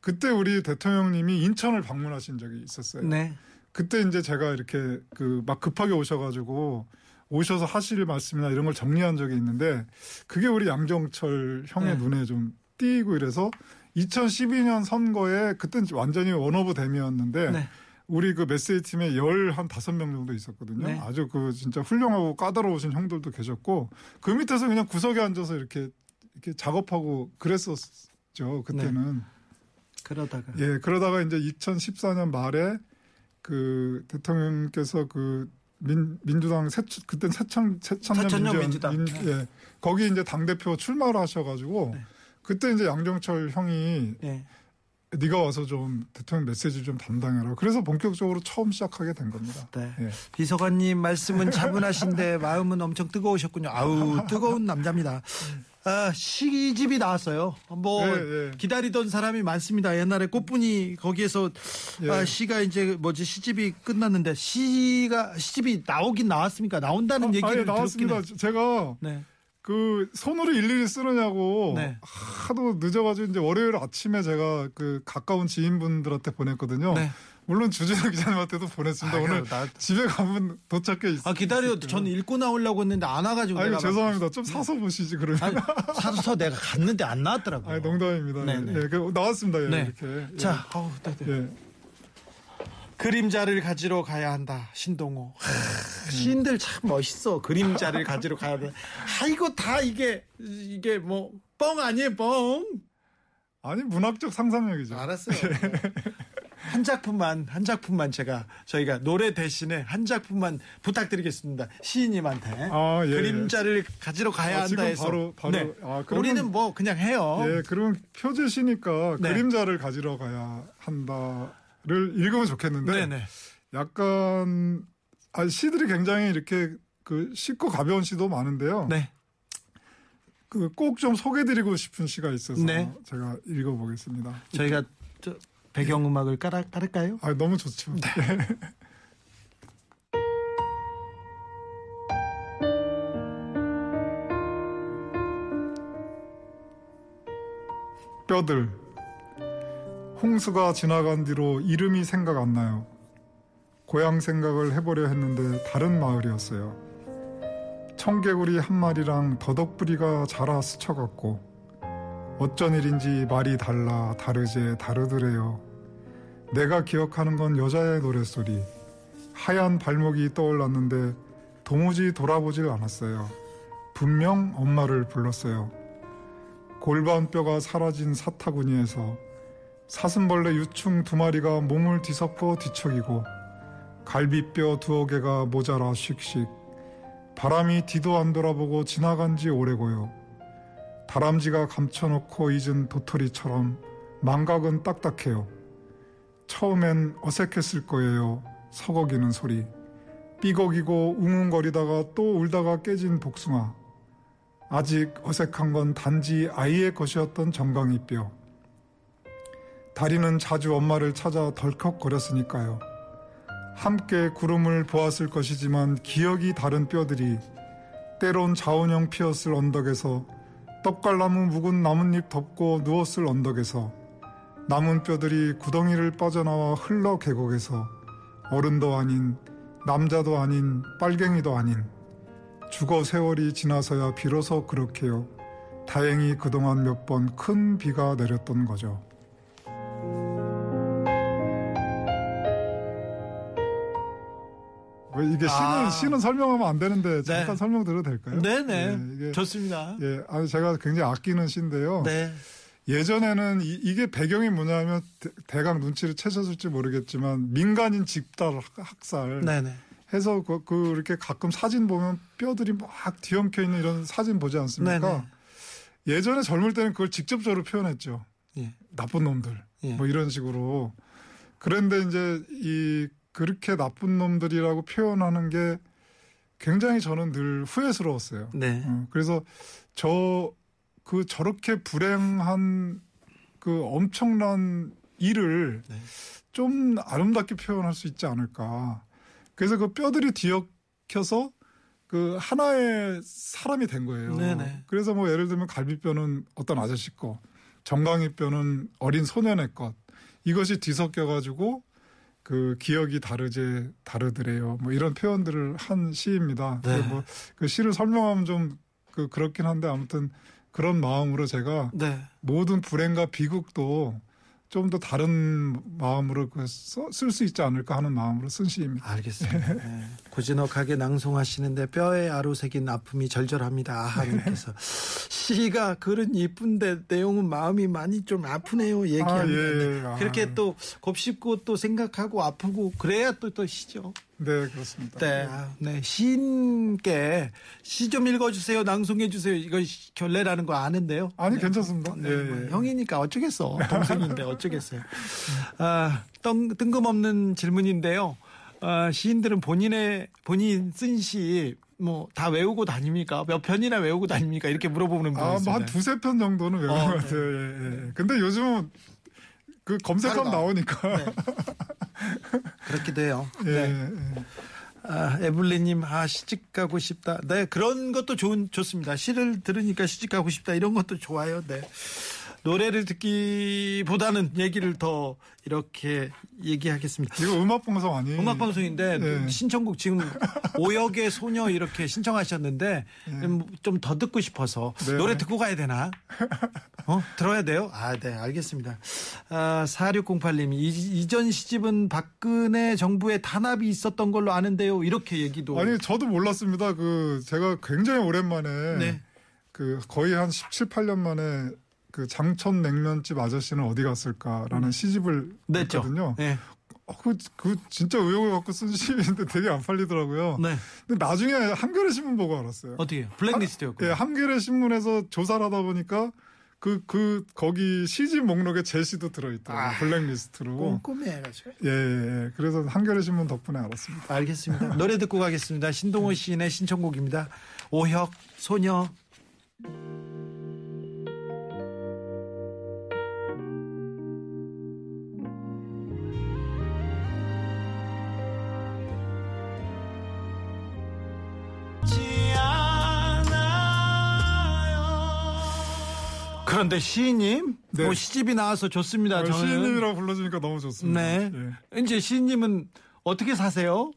그때 우리 대통령님이 인천을 방문하신 적이 있었어요. 네. 그때 이제 제가 이렇게 그 막 급하게 오셔가지고 오셔서 하실 말씀이나 이런 걸 정리한 적이 있는데 그게 우리 양정철 형의 네. 눈에 좀 띄고 이래서 2012년 선거에 그땐 완전히 one of them이었는데 네. 우리 그 메시지 팀에 열 한 다섯 명 정도 있었거든요. 네. 아주 그 진짜 훌륭하고 까다로우신 형들도 계셨고 그 밑에서 그냥 구석에 앉아서 이렇게 이렇게 작업하고 그랬었죠. 그때는. 그러다가 예, 그러다가 이제 2014년 말에 그 대통령께서 그 민, 민주당 새, 그땐 새천, 새천년, 민주당. 민- 예, 거기 이제 당 대표 출마를 하셔 가지고 네. 그때 이제 양정철 형이 네. 네가 와서 좀 대통령 메시지 좀 담당해라. 그래서 본격적으로 처음 시작하게 된 겁니다. 네. 예. 비서관님 말씀은 차분하신데 마음은 엄청 뜨거우셨군요. 아우 뜨거운 남자입니다. 아, 시집이 나왔어요. 뭐 예, 예. 기다리던 사람이 많습니다. 옛날에 꽃분이 거기에서 예. 아, 시가 이제 뭐지 시집이 끝났는데 시가 시집이 나오긴 나왔습니까? 나온다는 아, 얘기를 예, 나왔습니다. 제가 네. 그 손으로 일일이 쓰느냐고 네. 하도 늦어가지고 이제 월요일 아침에 제가 그 가까운 지인분들한테 보냈거든요. 네. 물론 주진우 기자님한테도 보냈습니다. 아유, 오늘 나- 집에 가면 도착해 있어요. 아 기다려. 전 읽고 나오려고 했는데 안 와가지고. 막- 죄송합니다. 좀 사서 보시지 그러면. 아니, 사서 내가 갔는데 안 나왔더라고요. 아니 농담입니다. 네, 네. 예, 그 나왔습니다. 예, 네. 이렇게. 예. 자, 아우, 네, 네. 예. 그림자를 가지러 가야 한다. 신동호. 하, 시인들 참 멋있어. 그림자를 가지러 가야 돼. 아 이거 다 이게 이게 뭐 뻥 아니에요, 뻥. 아니 문학적 상상력이죠. 알았어요. 한 작품만 한 작품만 제가 저희가 노래 대신에 한 작품만 부탁드리겠습니다. 시인님한테 아, 예, 그림자를 가지러 가야 아, 한다 지금 해서 바로- 바로- 네. 아, 그러면- 우리는 뭐 그냥 해요. 예, 그러면 표제시니까 네. 그림자를 가지러 가야 한다 를 읽으면 좋겠는데 네네. 약간 아, 시들이 굉장히 이렇게 그 쉽고 가벼운 시도 많은데요. 네. 그 꼭 좀 소개드리고 싶은 시가 있어서 네. 제가 읽어보겠습니다. 저희가 저 배경음악을 깔아, 깔을까요? 아, 너무 좋죠. 네. 뼈들 홍수가 지나간 뒤로 이름이 생각 안 나요. 고향 생각을 해보려 했는데 다른 마을이었어요. 청개구리 한 마리랑 더덕부리가 자라 스쳐갔고 어쩐 일인지 말이 달라 다르제 다르더래요. 내가 기억하는 건 여자의 노랫소리. 하얀 발목이 떠올랐는데 도무지 돌아보질 않았어요. 분명 엄마를 불렀어요. 골반뼈가 사라진 사타구니에서 사슴벌레 유충 두 마리가 몸을 뒤섞어 뒤척이고 갈비뼈 두어 개가 모자라 씩씩 바람이 뒤도 안 돌아보고 지나간 지 오래고요. 다람쥐가 감춰놓고 잊은 도토리처럼 망각은 딱딱해요. 처음엔 어색했을 거예요. 서걱이는 소리. 삐걱이고 웅웅거리다가 또 울다가 깨진 복숭아. 아직 어색한 건 단지 아이의 것이었던 정강이 뼈. 다리는 자주 엄마를 찾아 덜컥거렸으니까요. 함께 구름을 보았을 것이지만 기억이 다른 뼈들이 때론 자원형 피었을 언덕에서 떡갈나무 묵은 나뭇잎 덮고 누웠을 언덕에서 남은 뼈들이 구덩이를 빠져나와 흘러 계곡에서 어른도 아닌 남자도 아닌 빨갱이도 아닌 죽어 세월이 지나서야 비로소 그렇게요. 다행히 그동안 몇 번 큰 비가 내렸던 거죠. 왜 이게 시는 아. 시는 설명하면 안 되는데 잠깐 네. 설명드려도 될까요? 네네. 예, 이게 좋습니다. 예, 아니 제가 굉장히 아끼는 시인데요. 네. 예전에는 이, 게 배경이 뭐냐면 대- 대강 눈치를 채셨을지 모르겠지만 민간인 집단 학살 네네. 해서 그, 그 이렇게 가끔 사진 보면 뼈들이 막 뒤엉켜 있는 이런 사진 보지 않습니까? 네네. 예전에 젊을 때는 그걸 직접적으로 표현했죠. 예. 나쁜 놈들 예. 뭐 이런 식으로. 그런데 이제 이 그렇게 나쁜 놈들이라고 표현하는 게 굉장히 저는 늘 후회스러웠어요. 네. 어, 그래서 저 그 저렇게 불행한 그 엄청난 일을 네. 좀 아름답게 표현할 수 있지 않을까. 그래서 그 뼈들이 뒤엉켜서 그 하나의 사람이 된 거예요. 네네. 그래서 뭐 예를 들면 갈비뼈는 어떤 아저씨 거, 정강이 뼈는 어린 소년의 것. 이것이 뒤섞여 가지고 그 기억이 다르제 다르더래요. 뭐 이런 표현들을 한 시입니다. 네. 뭐그 시를 설명하면 좀 그 그렇긴 한데 아무튼 그런 마음으로 제가 네. 모든 불행과 비극도 좀 더 다른 마음으로 그쓸수 있지 않을까 하는 마음으로 쓴 시입니다. 알겠습니다. 네. 고즈넉하게 낭송하시는데 뼈에 아로새긴 아픔이 절절합니다. 아하님께서 시가 글은 이쁜데 내용은 마음이 많이 좀 아프네요. 얘기합니다. 아, 예. 네. 아. 그렇게 또 곱씹고 또 생각하고 아프고 그래야 또 또 시죠. 네, 그렇습니다. 네, 아, 네 시인께 시 좀 읽어주세요, 낭송해주세요. 이거 시- 결례라는 거 아는데요. 아니 괜찮습니다. 네, 예, 뭐 예. 형이니까 어쩌겠어. 동생인데 어쩌겠어요. 아, 뜬, 뜬금없는 질문인데요. 아, 시인들은 본인의 본인 쓴 시 뭐 다 외우고 다닙니까? 몇 편이나 외우고 다닙니까? 이렇게 물어보는 분이 아, 있어요. 뭐한 두세 편 정도는 외운 어, 것 네. 같아요. 예, 예. 근데 요즘은 그 검색하면. 나오니까. 그렇기도 해요. 예, 네. 예. 아, 에블리님, 아, 시집 가고 싶다. 네, 그런 것도 좋은, 좋습니다. 시를 들으니까 시집 가고 싶다. 이런 것도 좋아요. 네. 노래를 듣기보다는 얘기를 더 이렇게 얘기하겠습니다. 이거 음악 방송 아니에요? 음악 방송인데 네. 신청곡 지금 오역의 소녀 이렇게 신청하셨는데 좀더 듣고 싶어서 네. 노래 듣고 가야 되나? 어 들어야 돼요? 아 네 알겠습니다. 아 4608님 이 전 시집은 박근혜 정부의 탄압이 있었던 걸로 아는데요. 이렇게 얘기도 아니 저도 몰랐습니다. 그 제가 굉장히 오랜만에 네. 그 거의 한 17, 18년 만에 그 장천 냉면집 아저씨는 어디 갔을까라는 시집을 냈죠. 냈거든요. 네. 어, 그, 그 진짜 의욕을 갖고 쓴 시인데 되게 안 팔리더라고요. 네. 근데 나중에 한겨레 신문 보고 알았어요. 어떻게 블랙리스트였고. 예, 한겨레 신문에서 조사를 하다 보니까 그, 그, 거기 시집 목록에 제 시도 들어있더라고요. 아, 블랙리스트로. 꼼꼼해가지고. 예, 예, 예. 그래서 한겨레 신문 덕분에 알았습니다. 알겠습니다. 노래 듣고 가겠습니다. 신동호 시인의 신청곡입니다. 오혁 소녀. 그런데 시인님, 네. 뭐 시집이 나와서 좋습니다. 어, 저는. 시인님이라고 불러주니까 너무 좋습니다. 네. 예. 이제 시인님은 어떻게 사세요?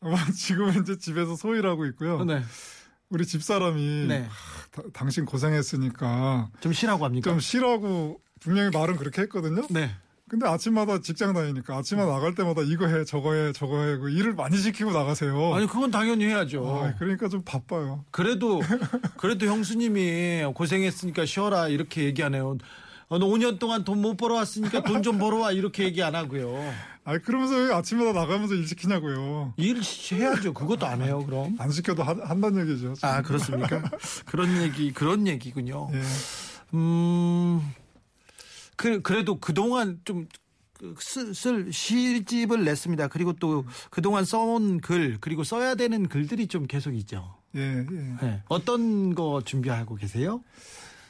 어, 지금은 이제 집에서 소일하고 있고요. 네. 우리 집사람이 네. 다- 당신 고생했으니까 좀 쉬라고 합니까? 좀 쉬라고 분명히 말은 그렇게 했거든요. 네. 근데 아침마다 직장 다니니까 아침마다 나갈 때마다 이거 해 저거 해 저거 해그 일을 많이 시키고 나가세요. 아니 그건 당연히 해야죠. 아, 그러니까 좀 바빠요. 그래도 그래도 형수님이 고생했으니까 쉬어라 이렇게 얘기하네요. 어, 너 5년 동안 돈 못 벌어왔으니까 돈 좀 벌어와 이렇게 얘기 안 하고요. 아 그러면서 왜 아침마다 나가면서 일 시키냐고요. 일 해야죠. 그것도 안 해요. 그럼. 안 시켜도 한, 한다는 얘기죠. 아 그렇습니까? 그런 얘기 그런 얘기군요. 예. 음. 그 그래도 그 동안 좀. 쓸, 쓸 시집을 냈습니다. 그리고 또 그동안 써온 글, 그리고 써야 되는 글들이 좀 계속 있죠. 예, 예. 네. 어떤 거 준비하고 계세요?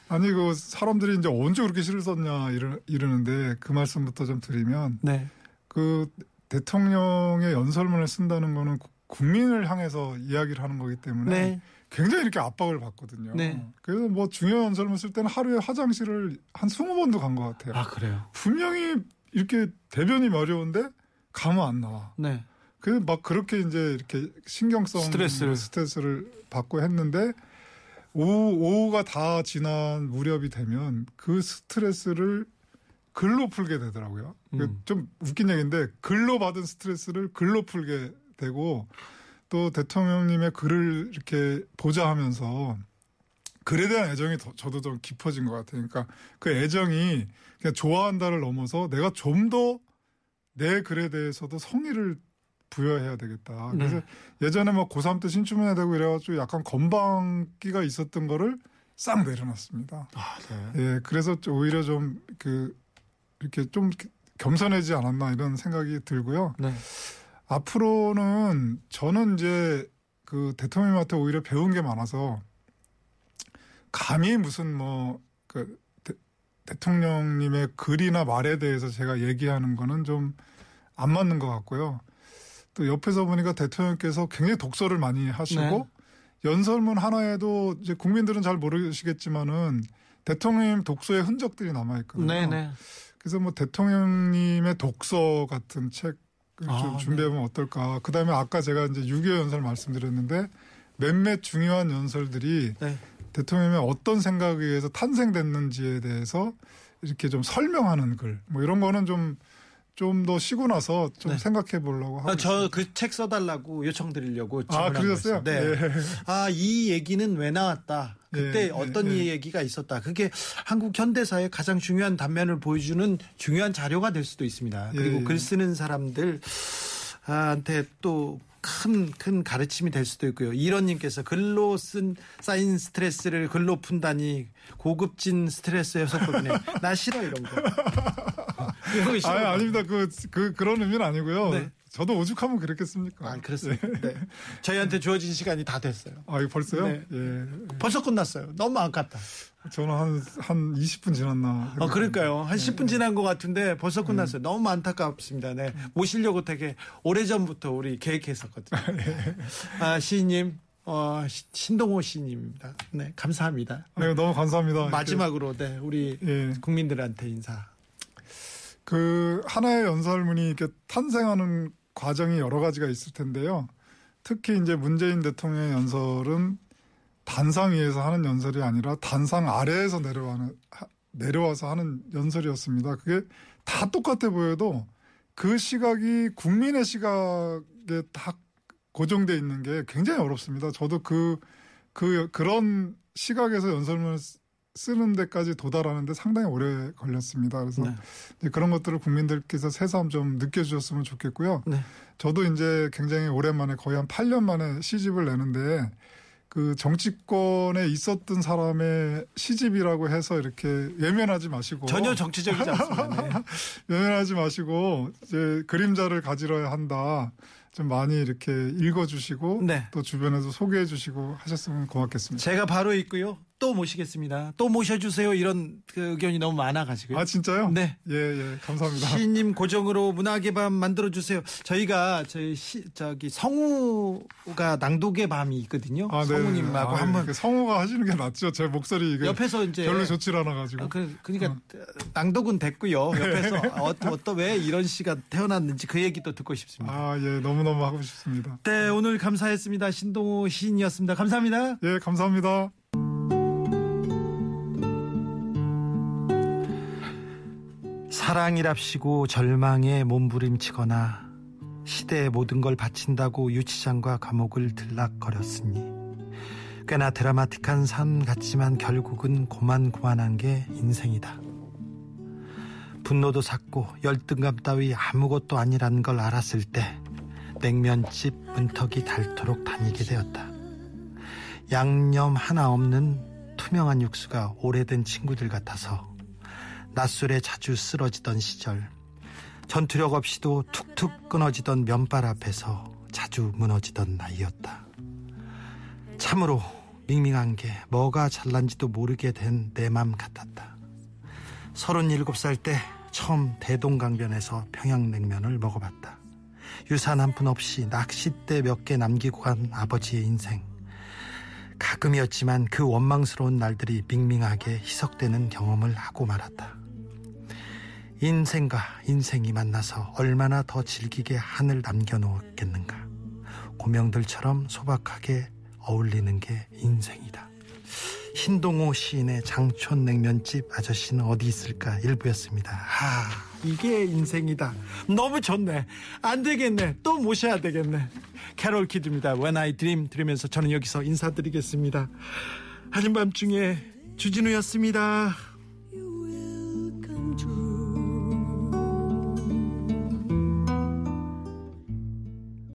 아니 그 사람들이 이제 언제 그렇게 시를 썼냐 이러, 이러는데 그 말씀부터 좀 드리면 네. 그 대통령의 연설문을 쓴다는 거는 구- 국민을 향해서 이야기를 하는 거기 때문에 네. 굉장히 이렇게 압박을 받거든요. 네. 그래서 뭐 중요한 연설문 쓸 때는 하루에 화장실을 한 20번도 간 것 같아요. 아, 그래요? 분명히 이렇게 대변이 마려운데 가면 안 나와. 네. 그 막 그렇게 이제 이렇게 신경성 스트레스를. 스트레스를 받고 했는데 오후, 오후가 다 지난 무렵이 되면 그 스트레스를 글로 풀게 되더라고요. 그 음. 좀 웃긴 얘기인데 글로 받은 스트레스를 글로 풀게 되고 또 대통령님의 글을 이렇게 보자 하면서 글에 대한 애정이 더- 저도 좀 깊어진 것 같아요. 그러니까 그 애정이 그냥 좋아한다를 넘어서 내가 좀 더 내 글에 대해서도 성의를 부여해야 되겠다. 그래서 네. 예전에 뭐 고3 때 신춘문예 되고 이래가지고 약간 건방기가 있었던 거를 싹 내려놨습니다. 아, 네. 예, 그래서 좀 오히려 좀 그 이렇게 좀 겸손해지지 않았나 이런 생각이 들고요. 네. 앞으로는 저는 이제 그 대통령한테 오히려 배운 게 많아서 감히 무슨 뭐그 대통령님의 글이나 말에 대해서 제가 얘기하는 거는 좀 안 맞는 것 같고요. 또 옆에서 보니까 대통령께서 굉장히 독서를 많이 하시고 네. 연설문 하나에도 이제 국민들은 잘 모르시겠지만은 대통령님 독서의 흔적들이 남아 있거든요. 네, 네. 그래서 뭐 대통령님의 독서 같은 책 을 아, 좀 준비하면 어떨까. 그 다음에 아까 제가 이제 6.25 연설 말씀드렸는데 몇몇 중요한 연설들이 네. 대통령의 어떤 생각에 의해서 탄생됐는지에 대해서 이렇게 좀 설명하는 글. 뭐 이런 거는 좀, 좀 더 쉬고 나서 좀 네. 생각해 보려고 하고. 아, 저 있습니다. 그책 써달라고 요청드리려고 아, 그러셨어요? 네. 예. 아, 이 얘기는 왜 나왔다. 그때 예, 어떤 예, 예. 얘기가 있었다. 그게 한국 현대사의 가장 중요한 단면을 보여주는 중요한 자료가 될 수도 있습니다. 그리고 예, 예. 글 쓰는 사람들한테 또 큰, 큰 가르침이 될 수도 있고요. 이런님께서 글로 쓴, 쌓인 스트레스를 글로 푼다니 고급진 스트레스 해소법이네. 나 싫어, 이런 거. 아니, 아닙니다. 그, 그, 그런 의미는 아니고요. 네. 저도 오죽하면 그랬겠습니까. 아, 그렇습니다. 네. 저희한테 주어진 시간이 다 됐어요. 아, 이거 벌써요? 네. 예. 벌써 끝났어요. 너무 아깝다. 저는 한, 한 20분 지났나. 어, 그러니까요. 한 네. 10분 지난 것 같은데 벌써 끝났어요. 너무 안타깝습니다. 네. 모시려고 되게 오래전부터 우리 계획했었거든요. 아, 시인님, 어, 시- 신동호 시인입니다. 네, 감사합니다. 네, 너무 감사합니다. 마지막으로, 네, 우리 예. 국민들한테 인사. 그 하나의 연설문이 이렇게 탄생하는 과정이 여러 가지가 있을 텐데요. 특히 이제 문재인 대통령의 연설은 단상 위에서 하는 연설이 아니라 단상 아래에서 내려와는 하- 내려와서 하는 연설이었습니다. 그게 다 똑같아 보여도 그 시각이 국민의 시각에 딱 고정돼 있는 게 굉장히 어렵습니다. 저도 그, 그, 그런 시각에서 연설문을 쓰- 쓰는 데까지 도달하는데 상당히 오래 걸렸습니다. 그래서 네. 그런 것들을 국민들께서 새삼 좀 느껴주셨으면 좋겠고요. 네. 저도 이제 굉장히 오랜만에 거의 한 8년 만에 시집을 내는데 그 정치권에 있었던 사람의 시집이라고 해서 이렇게 외면하지 마시고 전혀 정치적이지 않습니다. 네. 외면하지 마시고 이제 그림자를 가지러야 한다. 좀 많이 이렇게 읽어주시고 네. 또 주변에서 소개해주시고 하셨으면 고맙겠습니다. 제가 바로 있고요. 또 모시겠습니다. 또 모셔주세요. 이런 그 의견이 너무 많아가지고요. 아 진짜요? 네. 예, 예, 감사합니다. 시인님 고정으로 문학의 밤 만들어 주세요. 저희가 저희 시 저기 성우가 낭독의 밤이 있거든요. 아, 네. 성우님하고 아, 한번 이렇게 성우가 하시는 게 낫죠. 제 목소리 이게 옆에서 이제 별로 좋질 않아가지고. 아, 그, 그러니까 낭독은 됐고요. 옆에서 어떤 어떤 왜 이런 시가 태어났는지 그 얘기도 듣고 싶습니다. 아, 예, 너무너무 하고 싶습니다. 네, 오늘 감사했습니다. 신동호 시인이었습니다. 감사합니다. 예, 감사합니다. 사랑이랍시고 절망에 몸부림치거나 시대의 모든 걸 바친다고 유치장과 감옥을 들락거렸으니 꽤나 드라마틱한 삶 같지만 결국은 고만고만한 게 인생이다. 분노도 삭고 열등감 따위 아무것도 아니라는 걸 알았을 때 냉면집 문턱이 닳도록 다니게 되었다. 양념 하나 없는 투명한 육수가 오래된 친구들 같아서 낮술에 자주 쓰러지던 시절 전투력 없이도 툭툭 끊어지던 면발 앞에서 자주 무너지던 나이였다. 참으로 밍밍한 게 뭐가 잘난지도 모르게 된 내 맘 같았다. 37살 때 처음 대동강변에서 평양냉면을 먹어봤다. 유산 한 푼 없이 낚싯대 몇 개 남기고 간 아버지의 인생. 가끔이었지만 그 원망스러운 날들이 밍밍하게 희석되는 경험을 하고 말았다. 인생과 인생이 만나서 얼마나 더 즐기게 한을 남겨놓았겠는가. 고명들처럼 소박하게 어울리는 게 인생이다. 신동호 시인의 장촌 냉면집 아저씨는 어디 있을까 일부였습니다. 아, 이게 인생이다. 너무 좋네. 안 되겠네. 또 모셔야 되겠네. 캐롤 키드입니다. When I Dream 들으면서 저는 여기서 인사드리겠습니다. 하는 밤중에 주진우였습니다.